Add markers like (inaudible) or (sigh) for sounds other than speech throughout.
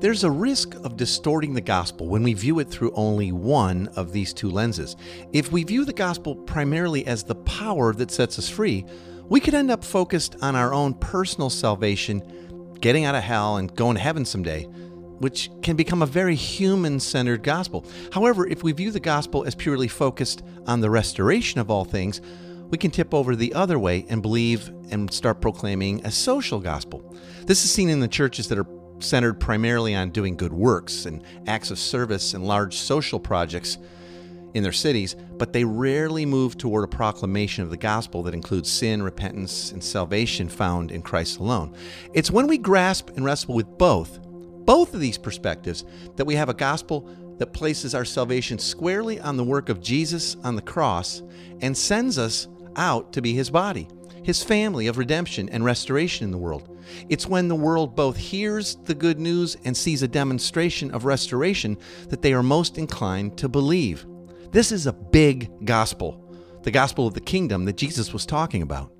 There's a risk of distorting the gospel when we view it through only one of these two lenses. If we view the gospel primarily as the power that sets us free, we could end up focused on our own personal salvation, getting out of hell and going to heaven someday, which can become a very human centered gospel. However, if we view the gospel as purely focused on the restoration of all things, we can tip over the other way and believe and start proclaiming a social gospel. This is seen in the churches that are centered primarily on doing good works and acts of service and large social projects in their cities, but they rarely move toward a proclamation of the gospel that includes sin, repentance, and salvation found in Christ alone. It's when we grasp and wrestle with both, both of these perspectives, that we have a gospel that places our salvation squarely on the work of Jesus on the cross and sends us out to be his body his family of redemption and restoration in the world. It's when the world both hears the good news and sees a demonstration of restoration that they are most inclined to believe. This is a big gospel, the gospel of the kingdom that Jesus was talking about.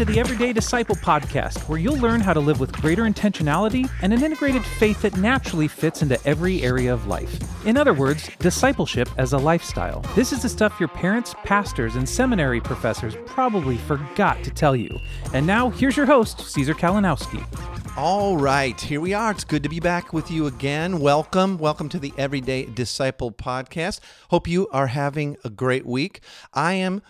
To the Everyday Disciple podcast, where you'll learn how to live with greater intentionality and an integrated faith that naturally fits into every area of life. In other words, discipleship as a lifestyle. This is the stuff your parents, pastors, and seminary professors probably forgot to tell you. And now, here's your host, Caesar Kalinowski. All right, here we are. It's good to be back with you again. Welcome. Welcome to the Everyday Disciple podcast. Hope you are having a great week. I am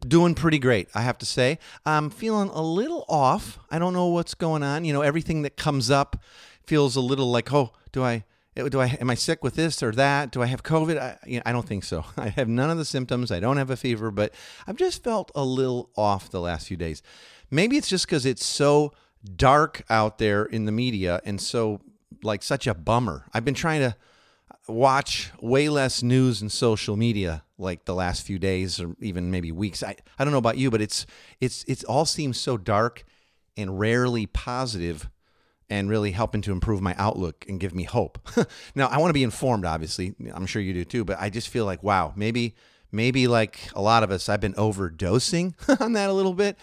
doing pretty great, I have to say. I'm feeling a little off. I don't know what's going on. You know, everything that comes up feels a little like, oh, do I do I am I sick with this or that? Do I have COVID? I, you know, I don't think so. (laughs) I have none of the symptoms. I don't have a fever, but I've just felt a little off the last few days. Maybe it's just because it's so dark out there in the media and so like such a bummer. I've been trying to watch way less news and social media like the last few days or even maybe weeks. I, I don't know about you, but it's it's it's all seems so dark and rarely positive and really helping to improve my outlook and give me hope. (laughs) now, I want to be informed obviously. I'm sure you do too, but I just feel like wow, maybe maybe like a lot of us I've been overdosing (laughs) on that a little bit.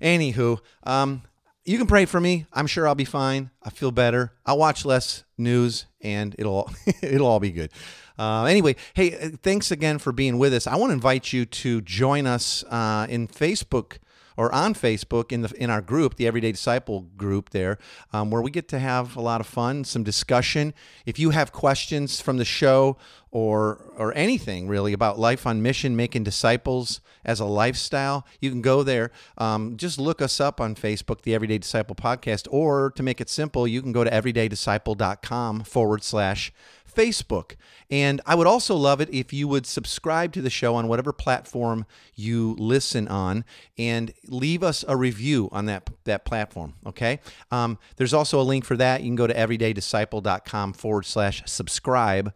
Anywho, um, you can pray for me. I'm sure I'll be fine. I feel better. I'll watch less news, and it'll (laughs) it'll all be good. Uh, anyway, hey, uh, thanks again for being with us. I want to invite you to join us uh, in Facebook or on Facebook in the in our group, the Everyday Disciple group there, um, where we get to have a lot of fun, some discussion. If you have questions from the show or or anything really about life on mission, making disciples as a lifestyle, you can go there. Um, just look us up on Facebook, the Everyday Disciple Podcast, or to make it simple, you can go to everydaydisciple.com forward slash Facebook. And I would also love it if you would subscribe to the show on whatever platform you listen on and leave us a review on that, that platform. Okay. Um, there's also a link for that. You can go to everydaydisciple.com forward slash subscribe,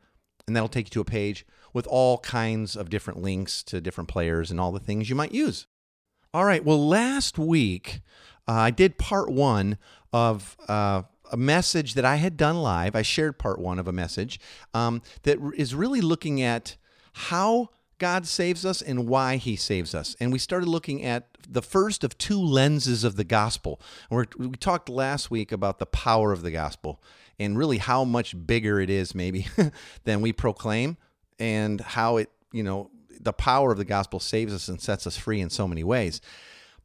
and that'll take you to a page with all kinds of different links to different players and all the things you might use. All right. Well, last week uh, I did part one of uh, a message that I had done live. I shared part one of a message um, that is really looking at how God saves us and why he saves us. And we started looking at the first of two lenses of the gospel. we we talked last week about the power of the gospel and really how much bigger it is, maybe, (laughs) than we proclaim, and how it, you know, the power of the gospel saves us and sets us free in so many ways.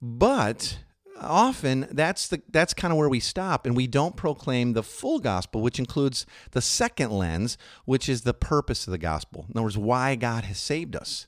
But often that's the that's kind of where we stop and we don't proclaim the full gospel which includes the second lens which is the purpose of the gospel. In other words why god has saved us.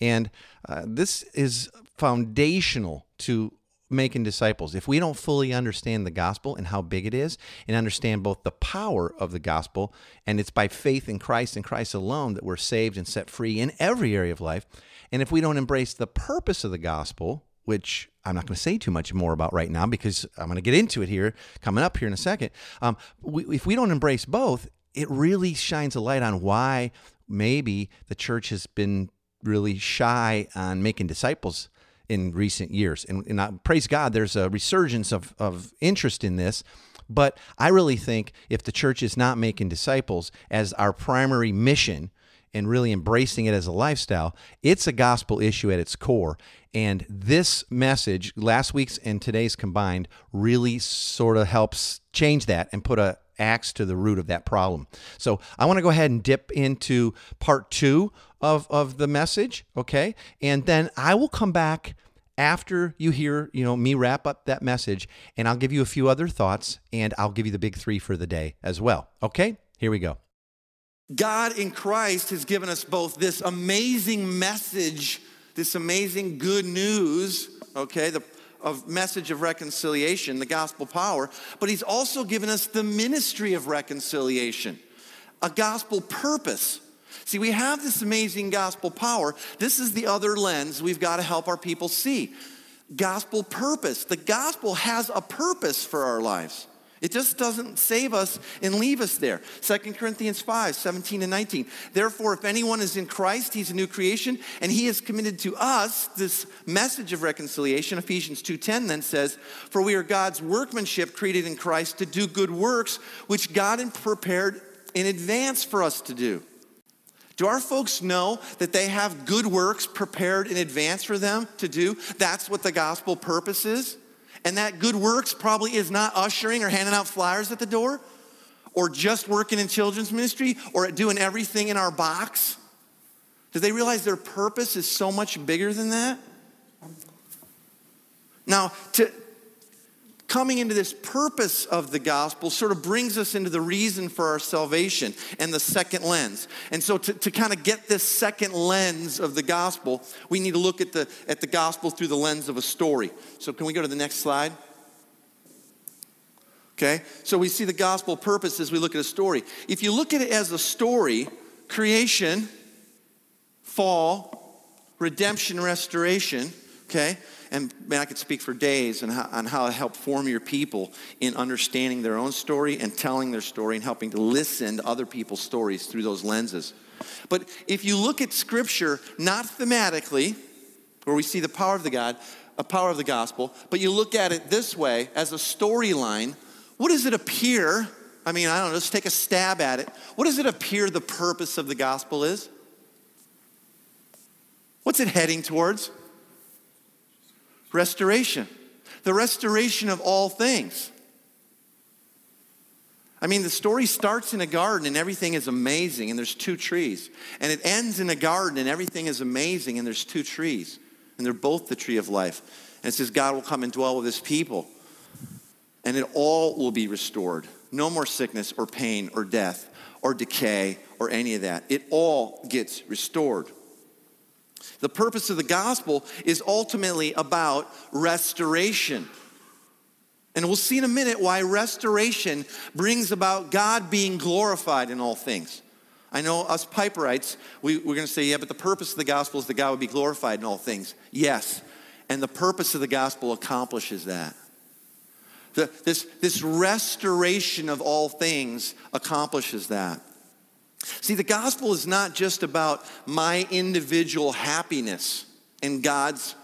And uh, this is foundational to making disciples. If we don't fully understand the gospel and how big it is and understand both the power of the gospel and it's by faith in christ and christ alone that we're saved and set free in every area of life and if we don't embrace the purpose of the gospel which I'm not going to say too much more about right now because I'm going to get into it here coming up here in a second. Um, we, if we don't embrace both, it really shines a light on why maybe the church has been really shy on making disciples in recent years. And, and I, praise God, there's a resurgence of, of interest in this. But I really think if the church is not making disciples as our primary mission, and really embracing it as a lifestyle, it's a gospel issue at its core. And this message, last week's and today's combined, really sort of helps change that and put a axe to the root of that problem. So I want to go ahead and dip into part two of, of the message, okay? And then I will come back after you hear, you know, me wrap up that message and I'll give you a few other thoughts and I'll give you the big 3 for the day as well. Okay? Here we go. God in Christ has given us both this amazing message, this amazing good news, okay, the of message of reconciliation, the gospel power, but he's also given us the ministry of reconciliation, a gospel purpose. See, we have this amazing gospel power. This is the other lens we've got to help our people see. Gospel purpose. The gospel has a purpose for our lives. It just doesn't save us and leave us there. 2 Corinthians 5, 17 and 19. Therefore, if anyone is in Christ, he's a new creation, and he has committed to us this message of reconciliation. Ephesians 2:10 then says, For we are God's workmanship created in Christ to do good works, which God had prepared in advance for us to do. Do our folks know that they have good works prepared in advance for them to do? That's what the gospel purpose is. And that good works probably is not ushering or handing out flyers at the door or just working in children's ministry or doing everything in our box. Do they realize their purpose is so much bigger than that? Now, to, coming into this purpose of the gospel sort of brings us into the reason for our salvation and the second lens. And so to, to kind of get this second lens of the gospel, we need to look at the, at the gospel through the lens of a story. So can we go to the next slide? Okay, so we see the gospel purpose as we look at a story. If you look at it as a story, creation, fall, redemption, restoration, okay, and man, I could speak for days on how, on how to help form your people in understanding their own story and telling their story and helping to listen to other people's stories through those lenses. But if you look at Scripture, not thematically, where we see the power of the God, a power of the gospel, but you look at it this way as a storyline, what does it appear? I mean, I don't know, let's take a stab at it. What does it appear the purpose of the gospel is? What's it heading towards? Restoration, the restoration of all things. I mean, the story starts in a garden and everything is amazing, and there's two trees. And it ends in a garden and everything is amazing, and there's two trees. And they're both the tree of life. And it says, God will come and dwell with his people, and it all will be restored. No more sickness or pain or death or decay or any of that. It all gets restored. The purpose of the gospel is ultimately about restoration. And we'll see in a minute why restoration brings about God being glorified in all things. I know us Piperites, we, we're going to say, yeah, but the purpose of the gospel is that God would be glorified in all things. Yes. And the purpose of the gospel accomplishes that. The, this, this restoration of all things accomplishes that. See, the gospel is not just about my individual happiness and God's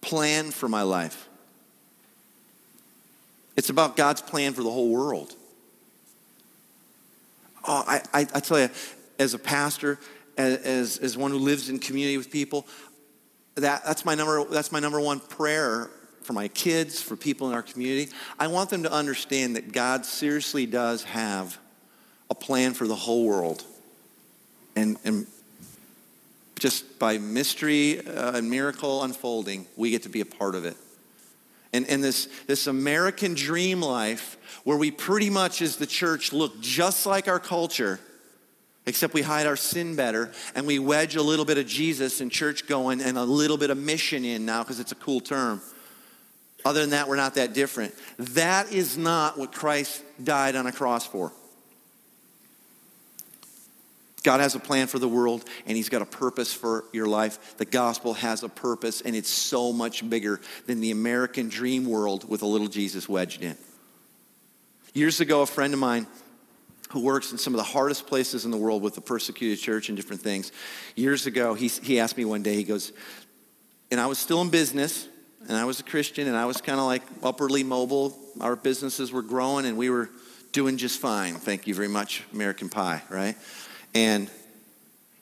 plan for my life. It's about God's plan for the whole world. Oh, I, I, I tell you, as a pastor, as, as one who lives in community with people, that, that's, my number, that's my number one prayer for my kids, for people in our community. I want them to understand that God seriously does have a plan for the whole world and, and just by mystery uh, and miracle unfolding, we get to be a part of it. And, and this, this American dream life, where we pretty much, as the church, look just like our culture, except we hide our sin better and we wedge a little bit of Jesus and church going and a little bit of mission in now because it's a cool term. Other than that, we're not that different. That is not what Christ died on a cross for. God has a plan for the world and He's got a purpose for your life. The gospel has a purpose and it's so much bigger than the American dream world with a little Jesus wedged in. Years ago, a friend of mine who works in some of the hardest places in the world with the persecuted church and different things, years ago, he, he asked me one day, he goes, and I was still in business and I was a Christian and I was kind of like upwardly mobile. Our businesses were growing and we were doing just fine. Thank you very much, American Pie, right? And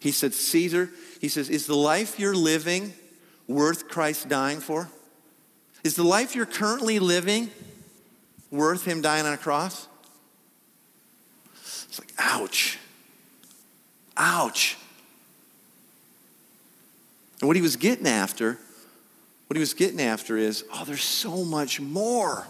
He said, Caesar, he says, is the life you're living worth Christ dying for? Is the life you're currently living worth him dying on a cross? It's like, ouch. Ouch. And what he was getting after, what he was getting after is, oh, there's so much more.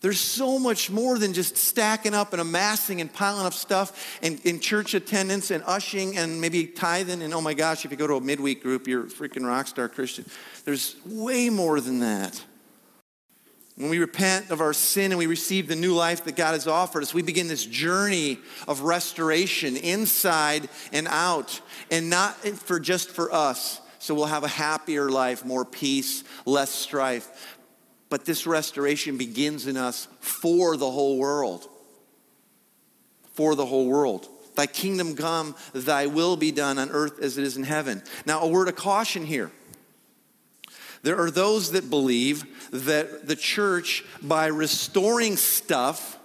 There's so much more than just stacking up and amassing and piling up stuff and in church attendance and ushing and maybe tithing. And oh my gosh, if you go to a midweek group, you're a freaking rock star Christian. There's way more than that. When we repent of our sin and we receive the new life that God has offered us, we begin this journey of restoration inside and out, and not for just for us. So we'll have a happier life, more peace, less strife. But this restoration begins in us for the whole world. For the whole world. Thy kingdom come, thy will be done on earth as it is in heaven. Now, a word of caution here. There are those that believe that the church, by restoring stuff,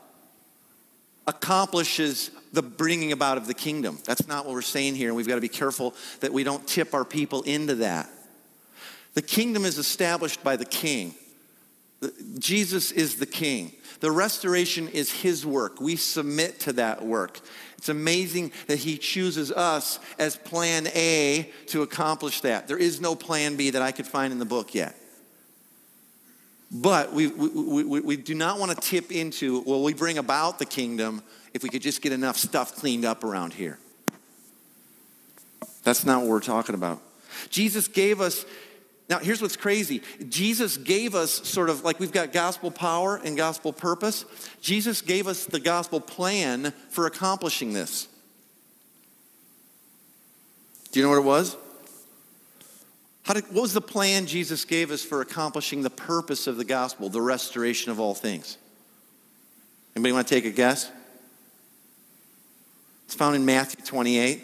accomplishes the bringing about of the kingdom. That's not what we're saying here, and we've got to be careful that we don't tip our people into that. The kingdom is established by the king. Jesus is the king. The restoration is his work. We submit to that work. It's amazing that he chooses us as plan A to accomplish that. There is no plan B that I could find in the book yet. But we, we, we, we do not want to tip into, well, we bring about the kingdom if we could just get enough stuff cleaned up around here. That's not what we're talking about. Jesus gave us now, here's what's crazy Jesus gave us sort of like we've got gospel power and gospel purpose. Jesus gave us the gospel plan for accomplishing this. Do you know what it was? Did, what was the plan Jesus gave us for accomplishing the purpose of the gospel, the restoration of all things? Anybody want to take a guess? It's found in Matthew 28.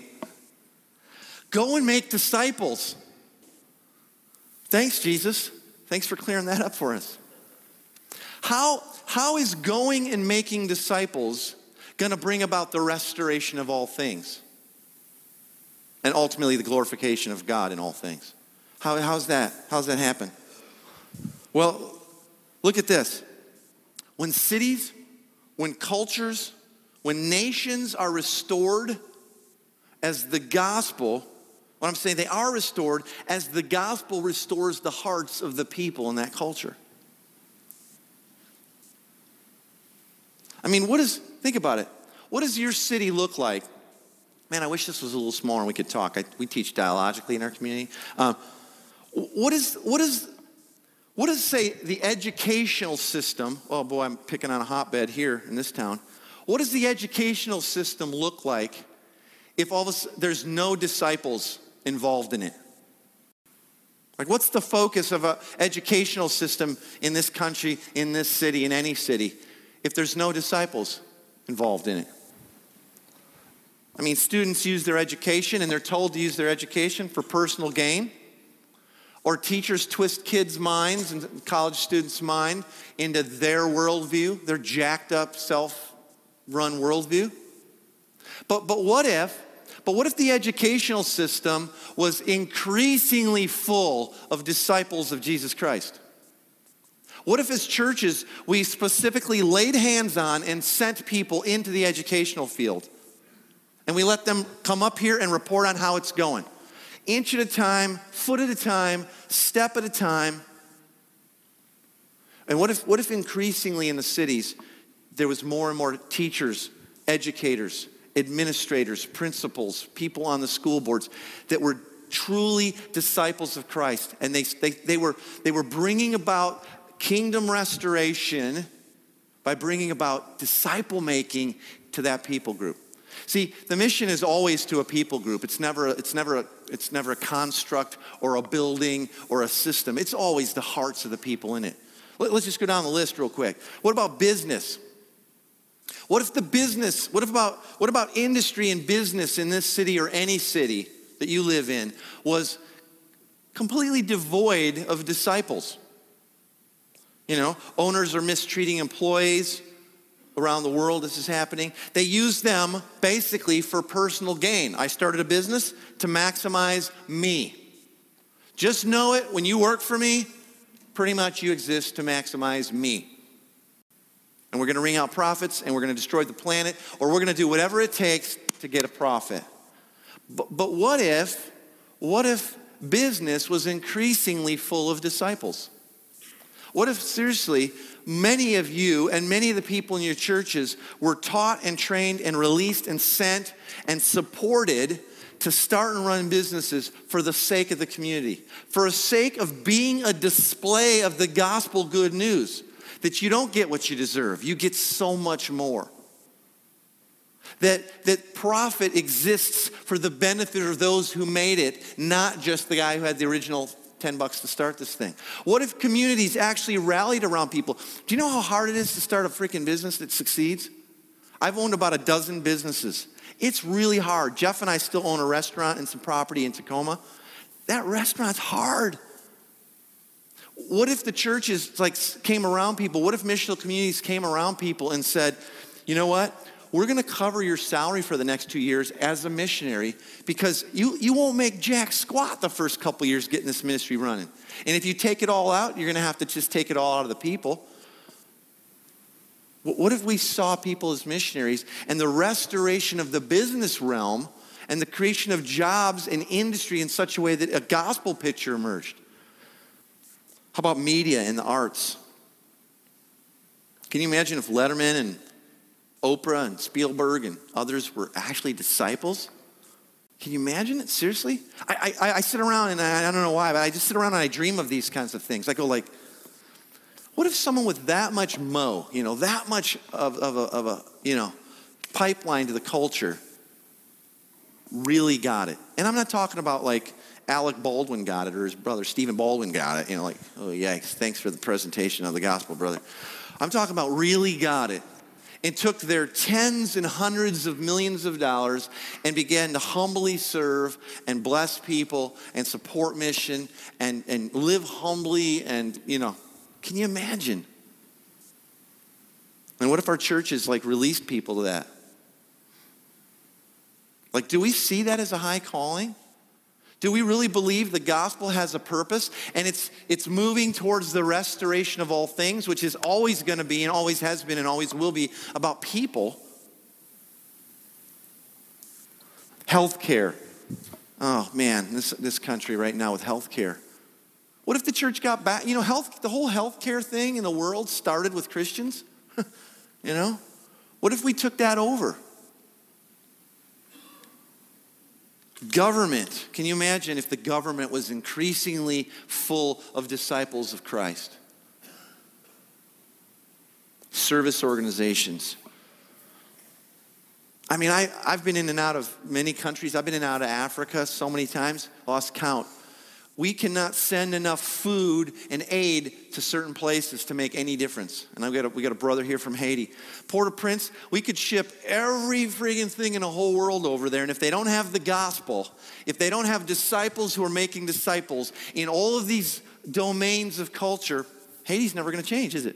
Go and make disciples. Thanks, Jesus. Thanks for clearing that up for us. How, how is going and making disciples going to bring about the restoration of all things? And ultimately, the glorification of God in all things. How, how's that? How's that happen? Well, look at this. When cities, when cultures, when nations are restored as the gospel what I'm saying, they are restored as the gospel restores the hearts of the people in that culture. I mean, what is, think about it. What does your city look like? Man, I wish this was a little smaller and we could talk. I, we teach dialogically in our community. Um, what is, what is, what does, say, the educational system? Oh boy, I'm picking on a hotbed here in this town. What does the educational system look like if all of a sudden there's no disciples involved in it. Like, what's the focus of an educational system in this country, in this city, in any city, if there's no disciples involved in it? I mean, students use their education and they're told to use their education for personal gain. Or teachers twist kids' minds and college students' mind into their worldview, their jacked up, self run worldview. But, but what if but what if the educational system was increasingly full of disciples of Jesus Christ? What if, as churches, we specifically laid hands on and sent people into the educational field? And we let them come up here and report on how it's going. Inch at a time, foot at a time, step at a time. And what if, what if increasingly in the cities, there was more and more teachers, educators, administrators, principals, people on the school boards that were truly disciples of Christ. And they, they, they, were, they were bringing about kingdom restoration by bringing about disciple making to that people group. See, the mission is always to a people group. It's never, it's, never a, it's never a construct or a building or a system. It's always the hearts of the people in it. Let, let's just go down the list real quick. What about business? What if the business, what, about, what about industry and business in this city or any city that you live in was completely devoid of disciples? You know, owners are mistreating employees, around the world this is happening. They use them basically for personal gain. I started a business to maximize me. Just know it when you work for me, pretty much you exist to maximize me. And we're going to wring out profits and we're going to destroy the planet or we're going to do whatever it takes to get a profit. But, but what if, what if business was increasingly full of disciples? What if, seriously, many of you and many of the people in your churches were taught and trained and released and sent and supported to start and run businesses for the sake of the community, for the sake of being a display of the gospel good news that you don't get what you deserve, you get so much more. That, that profit exists for the benefit of those who made it, not just the guy who had the original 10 bucks to start this thing? What if communities actually rallied around people? Do you know how hard it is to start a freaking business that succeeds? I've owned about a dozen businesses. It's really hard. Jeff and I still own a restaurant and some property in Tacoma. That restaurant's hard. What if the churches like came around people? What if missional communities came around people and said, "You know what? we're going to cover your salary for the next two years as a missionary because you, you won't make jack squat the first couple years getting this ministry running. And if you take it all out, you're going to have to just take it all out of the people. What if we saw people as missionaries and the restoration of the business realm and the creation of jobs and industry in such a way that a gospel picture emerged? How about media and the arts? Can you imagine if Letterman and Oprah and Spielberg and others were actually disciples. Can you imagine it? Seriously? I, I, I sit around and I, I, don't know why, but I just sit around and I dream of these kinds of things. I go like, what if someone with that much mo, you know, that much of, of, a, of a, you know, pipeline to the culture really got it? And I'm not talking about like Alec Baldwin got it or his brother Stephen Baldwin got it, you know, like, oh, yikes, thanks for the presentation of the gospel, brother. I'm talking about really got it and took their tens and hundreds of millions of dollars and began to humbly serve and bless people and support mission and, and live humbly and, you know, can you imagine? And what if our churches like released people to that? Like, do we see that as a high calling? Do we really believe the gospel has a purpose and it's, it's moving towards the restoration of all things, which is always going to be and always has been and always will be about people? Healthcare. Oh man, this, this country right now with healthcare. What if the church got back? You know, health, the whole healthcare thing in the world started with Christians. (laughs) you know? What if we took that over? Government. Can you imagine if the government was increasingly full of disciples of Christ? Service organizations. I mean, I, I've been in and out of many countries. I've been in and out of Africa so many times, lost count we cannot send enough food and aid to certain places to make any difference. And I've got a, we got a brother here from Haiti. Port-au-Prince, we could ship every friggin' thing in the whole world over there. And if they don't have the gospel, if they don't have disciples who are making disciples in all of these domains of culture, Haiti's never gonna change, is it?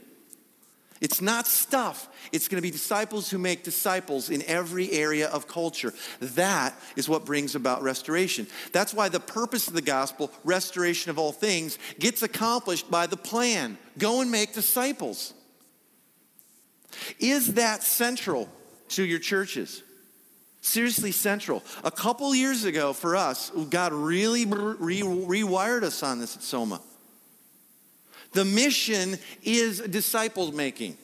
It's not stuff. It's going to be disciples who make disciples in every area of culture. That is what brings about restoration. That's why the purpose of the gospel, restoration of all things, gets accomplished by the plan go and make disciples. Is that central to your churches? Seriously central. A couple years ago for us, God really re- rewired us on this at Soma. The mission is disciple making.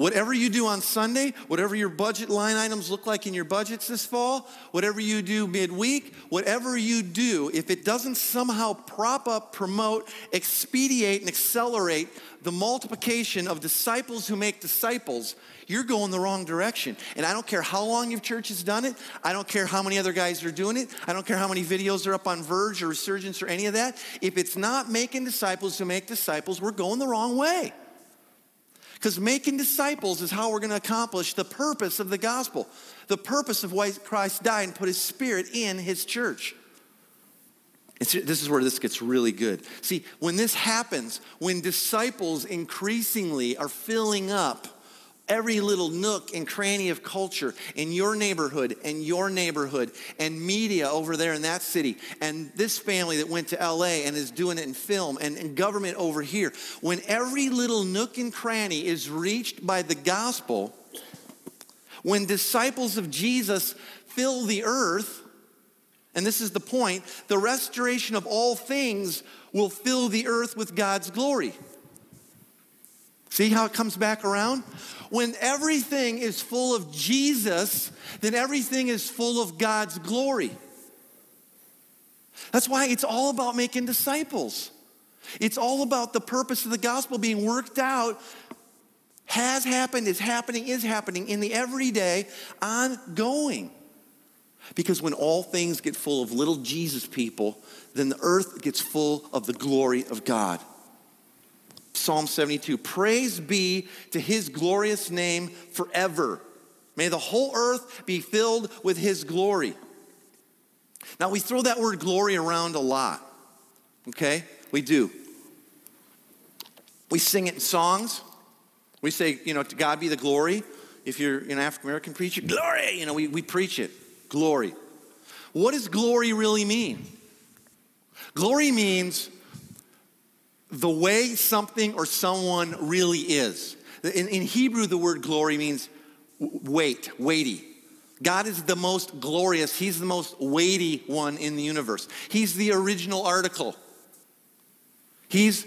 Whatever you do on Sunday, whatever your budget line items look like in your budgets this fall, whatever you do midweek, whatever you do, if it doesn't somehow prop up, promote, expedite, and accelerate the multiplication of disciples who make disciples, you're going the wrong direction. And I don't care how long your church has done it. I don't care how many other guys are doing it. I don't care how many videos are up on Verge or Resurgence or any of that. If it's not making disciples who make disciples, we're going the wrong way. Because making disciples is how we're going to accomplish the purpose of the gospel, the purpose of why Christ died and put his spirit in his church. It's, this is where this gets really good. See, when this happens, when disciples increasingly are filling up every little nook and cranny of culture in your neighborhood and your neighborhood and media over there in that city and this family that went to LA and is doing it in film and, and government over here, when every little nook and cranny is reached by the gospel, when disciples of Jesus fill the earth, and this is the point the restoration of all things will fill the earth with God's glory. See how it comes back around? When everything is full of Jesus, then everything is full of God's glory. That's why it's all about making disciples. It's all about the purpose of the gospel being worked out, has happened, is happening, is happening in the everyday, ongoing. Because when all things get full of little Jesus people, then the earth gets full of the glory of God. Psalm 72 Praise be to his glorious name forever. May the whole earth be filled with his glory. Now, we throw that word glory around a lot, okay? We do. We sing it in songs. We say, you know, to God be the glory. If you're an African American preacher, glory, you know, we, we preach it glory. What does glory really mean? Glory means the way something or someone really is. In, in Hebrew, the word glory means weight, weighty. God is the most glorious, He's the most weighty one in the universe. He's the original article. He's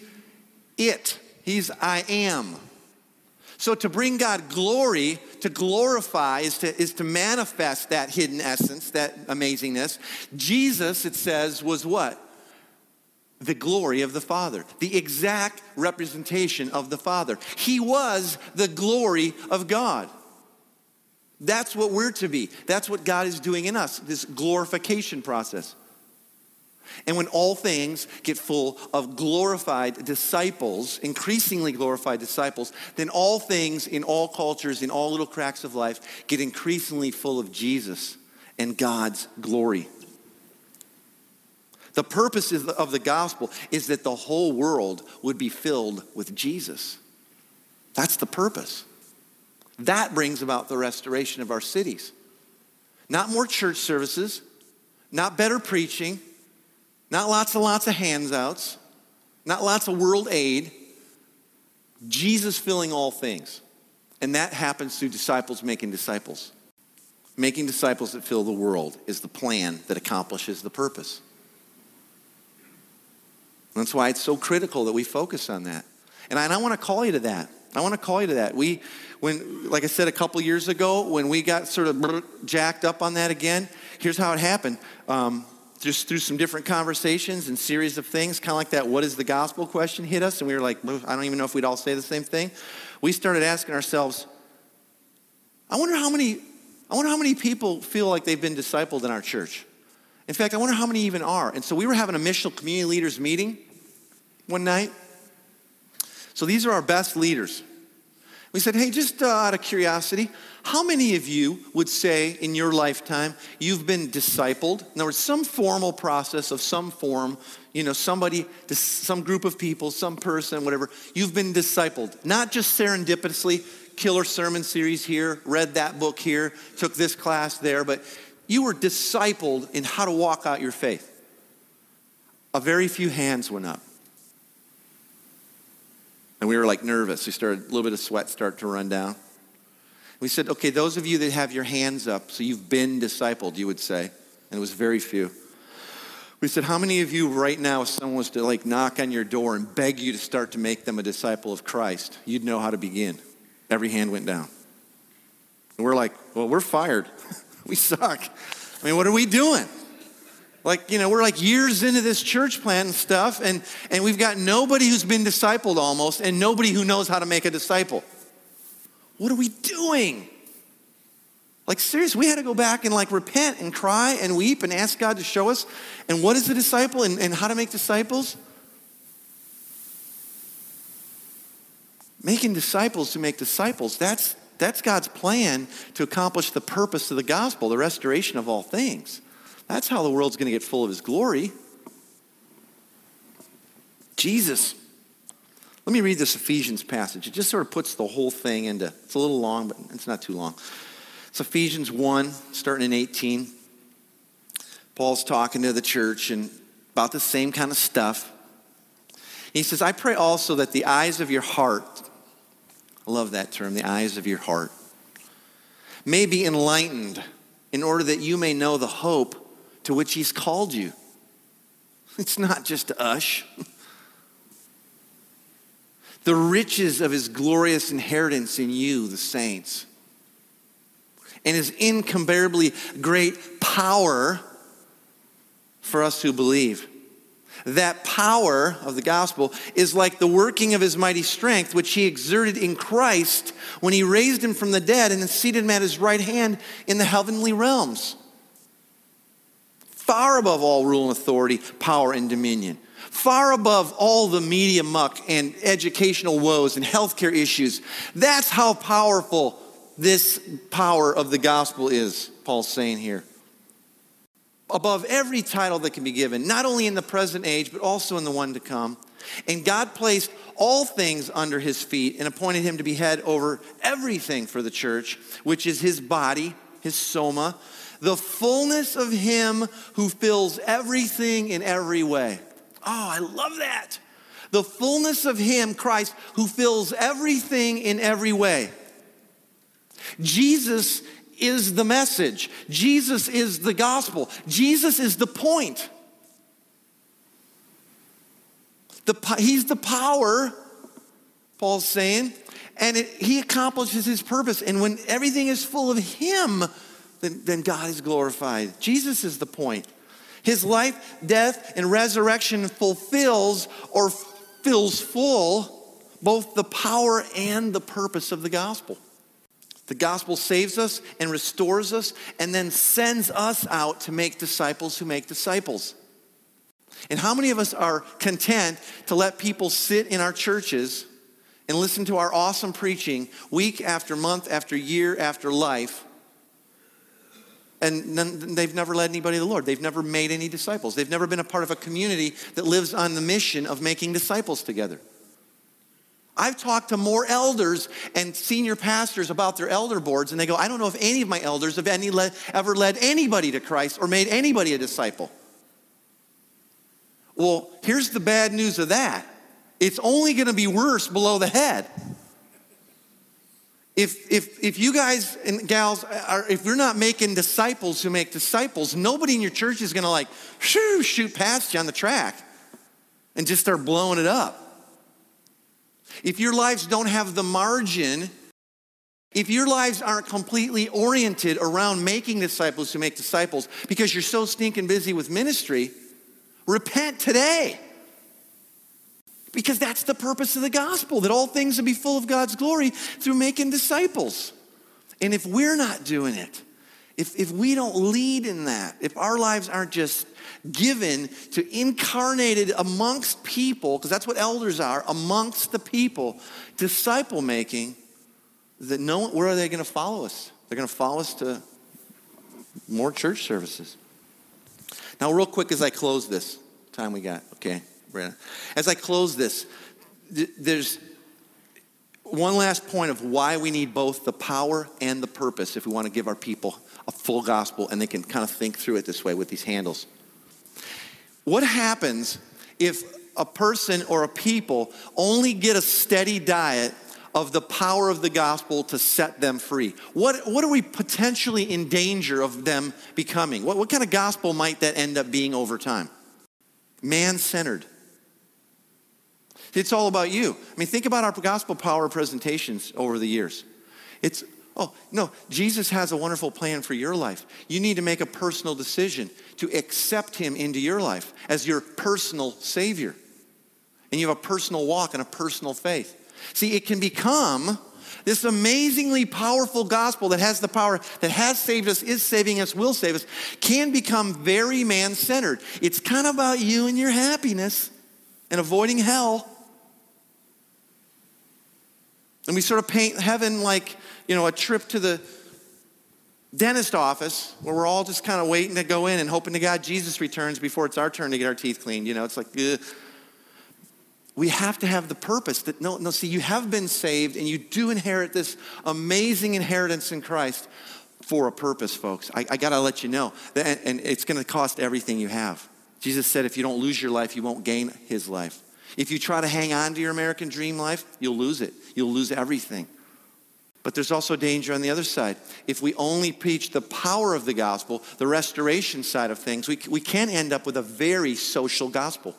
it. He's I am. So to bring God glory, to glorify, is to, is to manifest that hidden essence, that amazingness. Jesus, it says, was what? The glory of the Father, the exact representation of the Father. He was the glory of God. That's what we're to be. That's what God is doing in us, this glorification process. And when all things get full of glorified disciples, increasingly glorified disciples, then all things in all cultures, in all little cracks of life, get increasingly full of Jesus and God's glory. The purpose of the gospel is that the whole world would be filled with Jesus. That's the purpose. That brings about the restoration of our cities. Not more church services, not better preaching not lots and lots of handouts, not lots of world aid. Jesus filling all things. And that happens through disciples making disciples. Making disciples that fill the world is the plan that accomplishes the purpose. That's why it's so critical that we focus on that. And I, and I want to call you to that. I want to call you to that. We, when, like I said a couple years ago, when we got sort of jacked up on that again, here's how it happened. Um, just through some different conversations and series of things, kind of like that what is the gospel question hit us, and we were like, I don't even know if we'd all say the same thing. We started asking ourselves, I wonder how many, I wonder how many people feel like they've been discipled in our church. In fact, I wonder how many even are. And so we were having a missional community leaders meeting one night. So these are our best leaders. We said, hey, just uh, out of curiosity, how many of you would say in your lifetime you've been discipled? In other words, some formal process of some form, you know, somebody, some group of people, some person, whatever, you've been discipled. Not just serendipitously, killer sermon series here, read that book here, took this class there, but you were discipled in how to walk out your faith. A very few hands went up. And we were like nervous. We started, a little bit of sweat start to run down. We said, okay, those of you that have your hands up, so you've been discipled, you would say. And it was very few. We said, how many of you right now, if someone was to like knock on your door and beg you to start to make them a disciple of Christ, you'd know how to begin? Every hand went down. And we're like, well, we're fired. (laughs) (laughs) we suck. I mean, what are we doing? Like, you know, we're like years into this church plant and stuff, and, and we've got nobody who's been discipled almost, and nobody who knows how to make a disciple. What are we doing? Like, seriously, we had to go back and like repent and cry and weep and ask God to show us. And what is a disciple and, and how to make disciples? Making disciples to make disciples, that's, that's God's plan to accomplish the purpose of the gospel, the restoration of all things. That's how the world's going to get full of his glory. Jesus. Let me read this Ephesians passage. It just sort of puts the whole thing into, it's a little long, but it's not too long. It's Ephesians 1, starting in 18. Paul's talking to the church and about the same kind of stuff. He says, I pray also that the eyes of your heart, I love that term, the eyes of your heart, may be enlightened in order that you may know the hope to which he's called you. (laughs) It's not just us. (laughs) the riches of his glorious inheritance in you, the saints, and his incomparably great power for us who believe. That power of the gospel is like the working of his mighty strength, which he exerted in Christ when he raised him from the dead and seated him at his right hand in the heavenly realms. Far above all rule and authority, power and dominion. Far above all the media muck and educational woes and healthcare issues. That's how powerful this power of the gospel is, Paul's saying here above every title that can be given, not only in the present age, but also in the one to come. And God placed all things under his feet and appointed him to be head over everything for the church, which is his body, his soma, the fullness of him who fills everything in every way. Oh, I love that. The fullness of him, Christ, who fills everything in every way. Jesus is the message. Jesus is the gospel. Jesus is the point. The, he's the power, Paul's saying, and it, he accomplishes his purpose. And when everything is full of him, then, then God is glorified. Jesus is the point. His life, death, and resurrection fulfills or fills full both the power and the purpose of the gospel. The gospel saves us and restores us and then sends us out to make disciples who make disciples. And how many of us are content to let people sit in our churches and listen to our awesome preaching week after month after year after life? And they've never led anybody to the Lord. They've never made any disciples. They've never been a part of a community that lives on the mission of making disciples together. I've talked to more elders and senior pastors about their elder boards, and they go, I don't know if any of my elders have any le- ever led anybody to Christ or made anybody a disciple. Well, here's the bad news of that it's only going to be worse below the head. If, if, if you guys and gals are, if you're not making disciples who make disciples, nobody in your church is going to like shoo, shoot past you on the track and just start blowing it up. If your lives don't have the margin, if your lives aren't completely oriented around making disciples who make disciples because you're so stinking busy with ministry, repent today. Because that's the purpose of the gospel, that all things will be full of God's glory through making disciples. And if we're not doing it, if, if we don't lead in that, if our lives aren't just given to incarnated amongst people, because that's what elders are, amongst the people, disciple making, that no where are they going to follow us? They're going to follow us to more church services. Now, real quick as I close this, time we got, okay, Brandon. As I close this, there's one last point of why we need both the power and the purpose if we want to give our people a full gospel and they can kind of think through it this way with these handles. What happens if a person or a people only get a steady diet of the power of the gospel to set them free? What, what are we potentially in danger of them becoming? What, what kind of gospel might that end up being over time? Man centered. It's all about you. I mean, think about our gospel power presentations over the years. It's Oh, no, Jesus has a wonderful plan for your life. You need to make a personal decision to accept him into your life as your personal Savior. And you have a personal walk and a personal faith. See, it can become this amazingly powerful gospel that has the power, that has saved us, is saving us, will save us, can become very man centered. It's kind of about you and your happiness and avoiding hell. And we sort of paint heaven like you know, a trip to the dentist office where we're all just kind of waiting to go in and hoping to God Jesus returns before it's our turn to get our teeth cleaned. You know, it's like, ugh. We have to have the purpose that no, no, see, you have been saved and you do inherit this amazing inheritance in Christ for a purpose, folks. I, I got to let you know. And, and it's going to cost everything you have. Jesus said, if you don't lose your life, you won't gain his life. If you try to hang on to your American dream life, you'll lose it. You'll lose everything. But there's also danger on the other side. If we only preach the power of the gospel, the restoration side of things, we, we can end up with a very social gospel.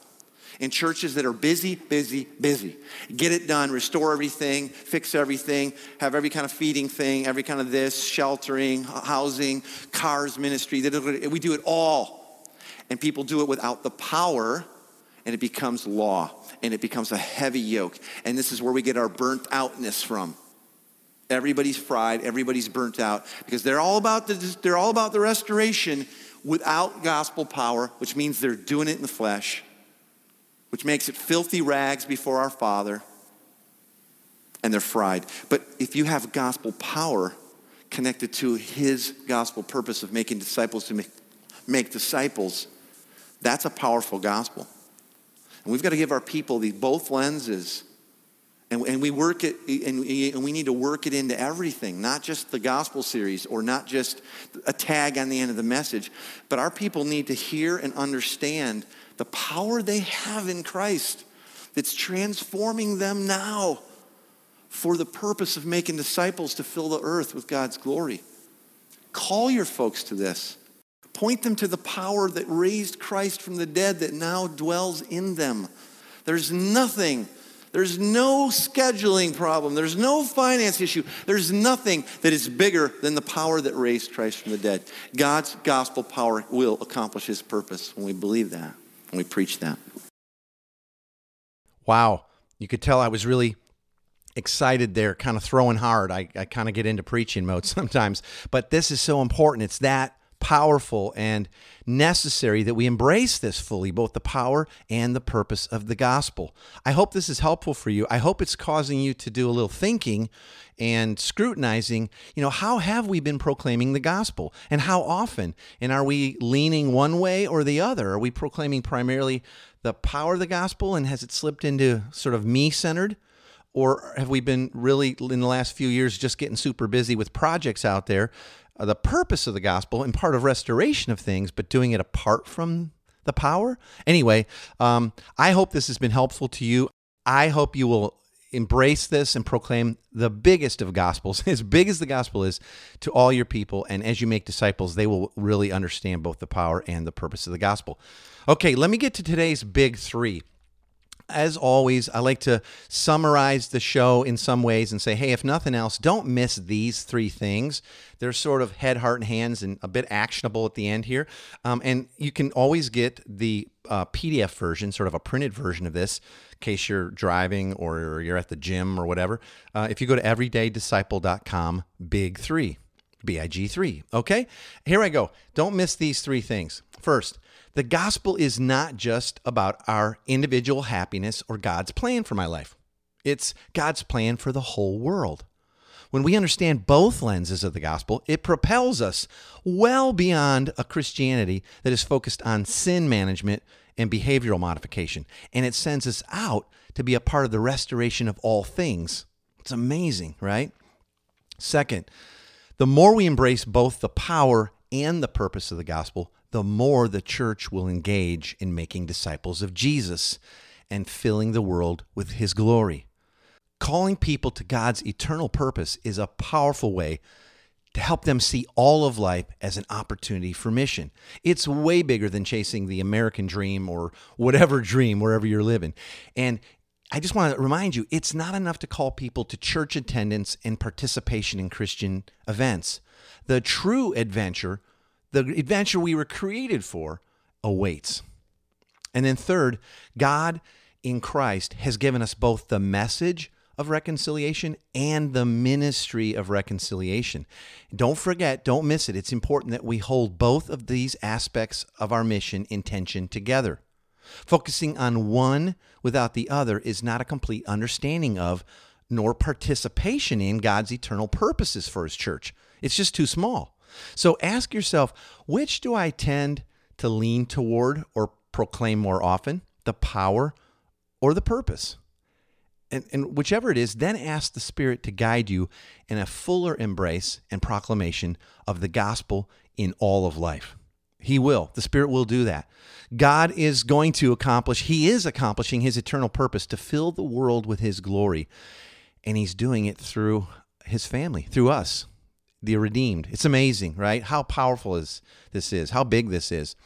In churches that are busy, busy, busy. Get it done, restore everything, fix everything, have every kind of feeding thing, every kind of this, sheltering, housing, cars ministry. We do it all. And people do it without the power, and it becomes law, and it becomes a heavy yoke. And this is where we get our burnt outness from Everybody's fried, everybody's burnt out because they're all about the, they're all about the restoration without gospel power, which means they're doing it in the flesh, which makes it filthy rags before our Father, and they're fried. But if you have gospel power connected to his gospel purpose of making disciples to make, make disciples, that's a powerful gospel. And we've got to give our people these both lenses and, and we work it, and and we need to work it into everything, not just the gospel series or not just a tag on the end of the message, but our people need to hear and understand the power they have in Christ that's transforming them now for the purpose of making disciples to fill the earth with God's glory. Call your folks to this. Point them to the power that raised Christ from the dead that now dwells in them. There's nothing there's no scheduling problem. There's no finance issue. There's nothing that is bigger than the power that raised Christ from the dead. God's gospel power will accomplish his purpose when we believe that, when we preach that. Wow. You could tell I was really excited there, kind of throwing hard. I, I kind of get into preaching mode (laughs) sometimes, but this is so important. It's that powerful and necessary that we embrace this fully, both the power and the purpose of the gospel. I hope this is helpful for you. I hope it's causing you to do a little thinking and scrutinizing, you know, how have we been proclaiming the gospel and how often? And are we leaning one way or the other? Are we proclaiming primarily the power of the gospel and has it slipped into sort of me centered? Or have we been really in the last few years just getting super busy with projects out there uh, the purpose of the gospel and part of restoration of things, but doing it apart from the power. Anyway, um, I hope this has been helpful to you. I hope you will embrace this and proclaim the biggest of gospels, (laughs) as big as the gospel is, to all your people. And as you make disciples, they will really understand both the power and the purpose of the gospel. Okay, let me get to today's big three as always, I like to summarize the show in some ways and say, hey, if nothing else, don't miss these three things. They're sort of head, heart, and hands and a bit actionable at the end here. Um, and you can always get the uh, PDF version, sort of a printed version of this, in case you're driving or you're at the gym or whatever. Uh, if you go to everydaydisciple.com, big three, B I G three. Okay, here I go. Don't miss these three things. First, the gospel is not just about our individual happiness or God's plan for my life, it's God's plan for the whole world. When we understand both lenses of the gospel, it propels us well beyond a Christianity that is focused on sin management and behavioral modification, and it sends us out to be a part of the restoration of all things. It's amazing, right? Second, the more we embrace both the power and the purpose of the gospel, the more the church will engage in making disciples of Jesus and filling the world with his glory. Calling people to God's eternal purpose is a powerful way to help them see all of life as an opportunity for mission. It's way bigger than chasing the American dream or whatever dream wherever you're living. And I just want to remind you it's not enough to call people to church attendance and participation in Christian events. The true adventure the adventure we were created for awaits. And then, third, God in Christ has given us both the message of reconciliation and the ministry of reconciliation. Don't forget, don't miss it. It's important that we hold both of these aspects of our mission intention together. Focusing on one without the other is not a complete understanding of nor participation in God's eternal purposes for His church. It's just too small. So ask yourself which do I tend to lean toward or proclaim more often, the power or the purpose. And, and whichever it is, then ask the Spirit to guide you in a fuller embrace and proclamation of the gospel in all of life. He will. The Spirit will do that. God is going to accomplish, He is accomplishing His eternal purpose to fill the world with His glory. And He's doing it through His family, through us, the redeemed. It's amazing, right? How powerful is this is, how big this is.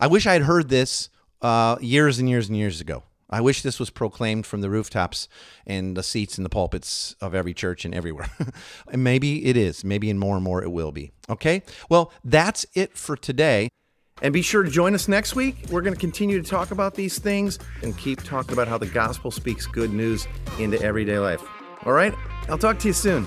I wish I had heard this uh, years and years and years ago. I wish this was proclaimed from the rooftops and the seats and the pulpits of every church and everywhere. (laughs) and maybe it is. Maybe in more and more it will be. Okay? Well, that's it for today. And be sure to join us next week. We're going to continue to talk about these things and keep talking about how the gospel speaks good news into everyday life. All right? I'll talk to you soon.